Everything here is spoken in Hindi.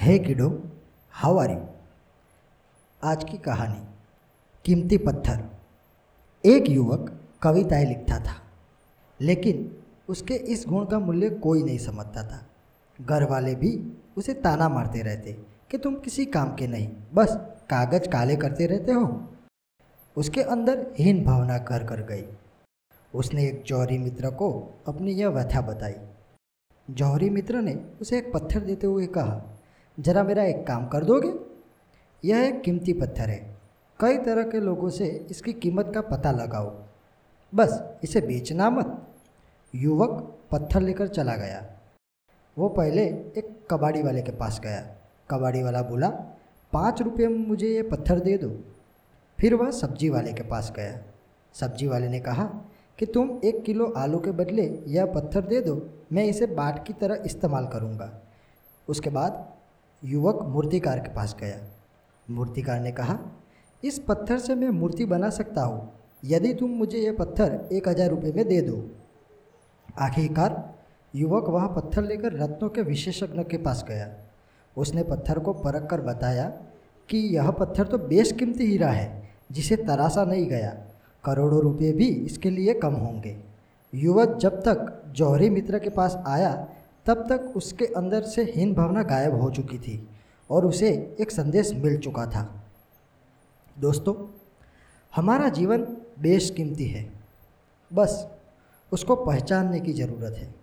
हे किडो हाउ आर यू आज की कहानी, कीमती पत्थर। एक युवक कविताएँ लिखता था, लेकिन उसके इस गुण का मूल्य कोई नहीं समझता था। घर वाले भी उसे ताना मारते रहते कि तुम किसी काम के नहीं, बस कागज़ काले करते रहते हो। उसके अंदर हीन भावना कर कर गई। उसने एक जौहरी मित्र को अपनी यह व्यथा बताई। जौहरी मित्र ने उसे एक पत्थर देते हुए कहा जरा मेरा एक काम कर दोगे? यह एक कीमती पत्थर है। कई तरह के लोगों से इसकी कीमत का पता लगाओ। बस, इसे बेचना मत। युवक पत्थर लेकर चला गया। वो पहले एक कबाड़ी वाले के पास गया। कबाड़ी वाला बोला, पाँच रुपये में मुझे ये पत्थर दे दो। फिर वह सब्ज़ी वाले के पास गया। सब्ज़ी वाले ने कहा, कि तुम एक किलो आलू के बदले यह पत्थर दे दो, मैं इसे बाट की तरह इस्तेमाल करूँगा। उसके बाद युवक मूर्तिकार के पास गया। मूर्तिकार ने कहा, इस पत्थर से मैं मूर्ति बना सकता हूँ, यदि तुम मुझे यह पत्थर एक हज़ार रुपये में दे दो। आखिरकार, युवक वह पत्थर लेकर रत्नों के विशेषज्ञ के पास गया। उसने पत्थर को परख कर बताया कि यह पत्थर तो बेशकीमती हीरा है, जिसे तराशा नहीं गया। करोड़ों रुपये भी इसके लिए कम होंगे। युवक जब तक जौहरी मित्र के पास आया तब तक उसके अंदर से हीन भावना गायब हो चुकी थी और उसे एक संदेश मिल चुका था। दोस्तों, हमारा जीवन बेशकीमती है। बस उसको पहचानने की ज़रूरत है।